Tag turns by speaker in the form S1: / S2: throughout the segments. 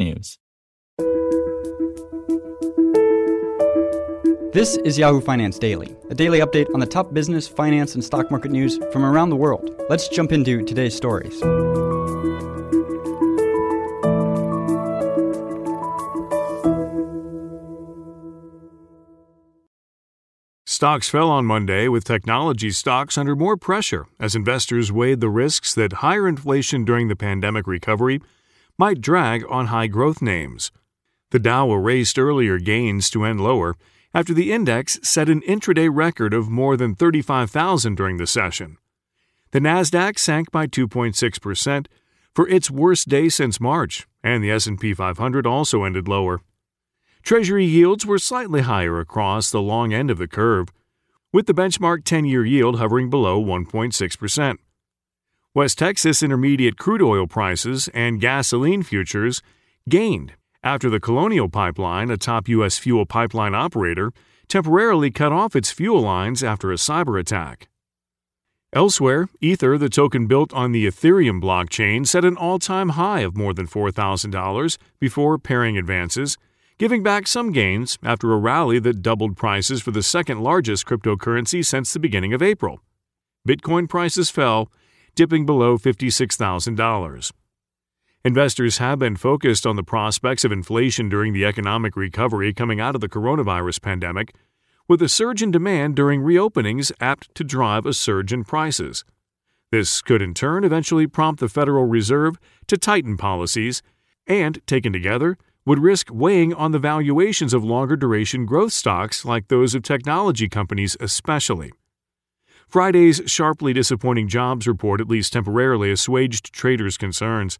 S1: technews.
S2: This is Yahoo Finance Daily, a daily update on the top business, finance, and stock market news from around the world. Let's jump into today's stories.
S3: Stocks fell on Monday with technology stocks under more pressure as investors weighed the risks that higher inflation during the pandemic recovery might drag on high growth names. The Dow erased earlier gains to end lower after the index set an intraday record of more than 35,000 during the session. The Nasdaq sank by 2.6% for its worst day since March, and the S&P 500 also ended lower. Treasury yields were slightly higher across the long end of the curve, with the benchmark 10 year yield hovering below 1.6%. West Texas intermediate crude oil prices and gasoline futures gained after the Colonial Pipeline, a top U.S. fuel pipeline operator, temporarily cut off its fuel lines after a cyber attack. Elsewhere, Ether, the token built on the Ethereum blockchain, set an all time high of more than $4,000 before paring advances giving back some gains after a rally that doubled prices for the second largest cryptocurrency since the beginning of April. Bitcoin prices fell, dipping below $56,000. Investors have been focused on the prospects of inflation during the economic recovery coming out of the coronavirus pandemic, with a surge in demand during reopenings apt to drive a surge in prices. This could in turn eventually prompt the Federal Reserve to tighten policies, and, taken together, would risk weighing on the valuations of longer duration growth stocks like those of technology companies, especially. Friday's sharply disappointing jobs report at least temporarily assuaged traders' concerns,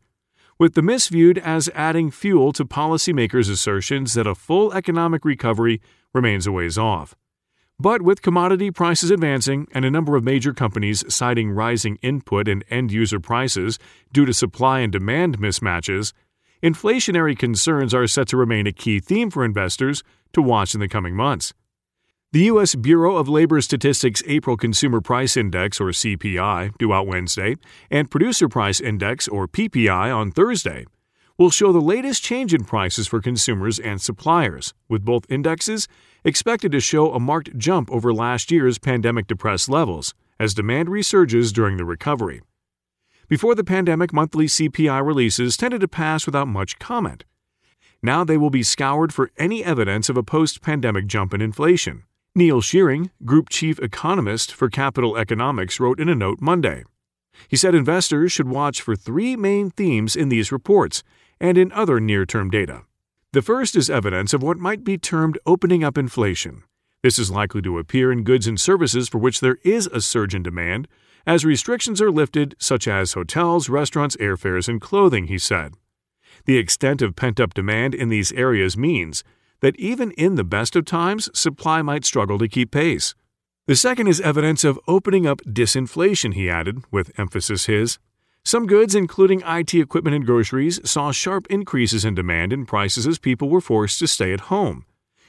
S3: with the miss viewed as adding fuel to policymakers' assertions that a full economic recovery remains a ways off. But with commodity prices advancing and a number of major companies citing rising input and end user prices due to supply and demand mismatches, inflationary concerns are set to remain a key theme for investors to watch in the coming months. The U.S. Bureau of Labor Statistics April Consumer Price Index, or CPI, due out Wednesday, and Producer Price Index, or PPI, on Thursday, will show the latest change in prices for consumers and suppliers, with both indexes expected to show a marked jump over last year's pandemic depressed levels as demand resurges during the recovery. Before the pandemic, monthly CPI releases tended to pass without much comment. Now they will be scoured for any evidence of a post pandemic jump in inflation. Neil Shearing, Group Chief Economist for Capital Economics, wrote in a note Monday. He said investors should watch for three main themes in these reports and in other near term data. The first is evidence of what might be termed opening up inflation. This is likely to appear in goods and services for which there is a surge in demand, as restrictions are lifted, such as hotels, restaurants, airfares, and clothing, he said. The extent of pent up demand in these areas means that even in the best of times, supply might struggle to keep pace. The second is evidence of opening up disinflation, he added, with emphasis his. Some goods, including IT equipment and groceries, saw sharp increases in demand and prices as people were forced to stay at home.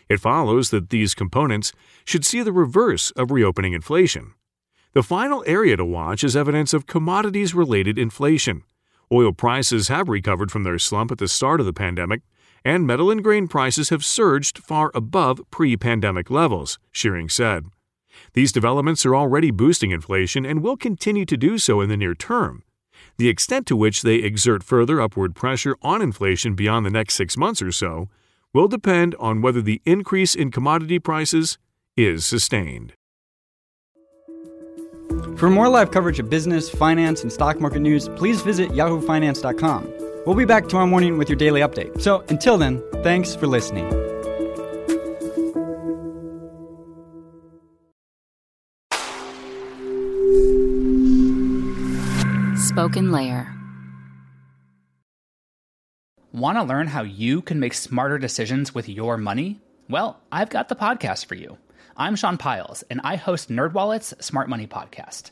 S3: It follows that these components should see the reverse of reopening inflation. The final area to watch is evidence of commodities related inflation. Oil prices have recovered from their slump at the start of the pandemic, and metal and grain prices have surged far above pre pandemic levels, Shearing said. These developments are already boosting inflation and will continue to do so in the near term. The extent to which they exert further upward pressure on inflation beyond the next six months or so will depend on whether the increase in commodity prices is sustained.
S2: For more live coverage of business, finance, and stock market news, please visit yahoofinance.com. We'll be back tomorrow morning with your daily update. So until then, thanks for listening.
S4: Spoken Layer.
S5: Want to learn how you can make smarter decisions with your money? Well, I've got the podcast for you. I'm Sean Pyles, and I host NerdWallet's Smart Money Podcast.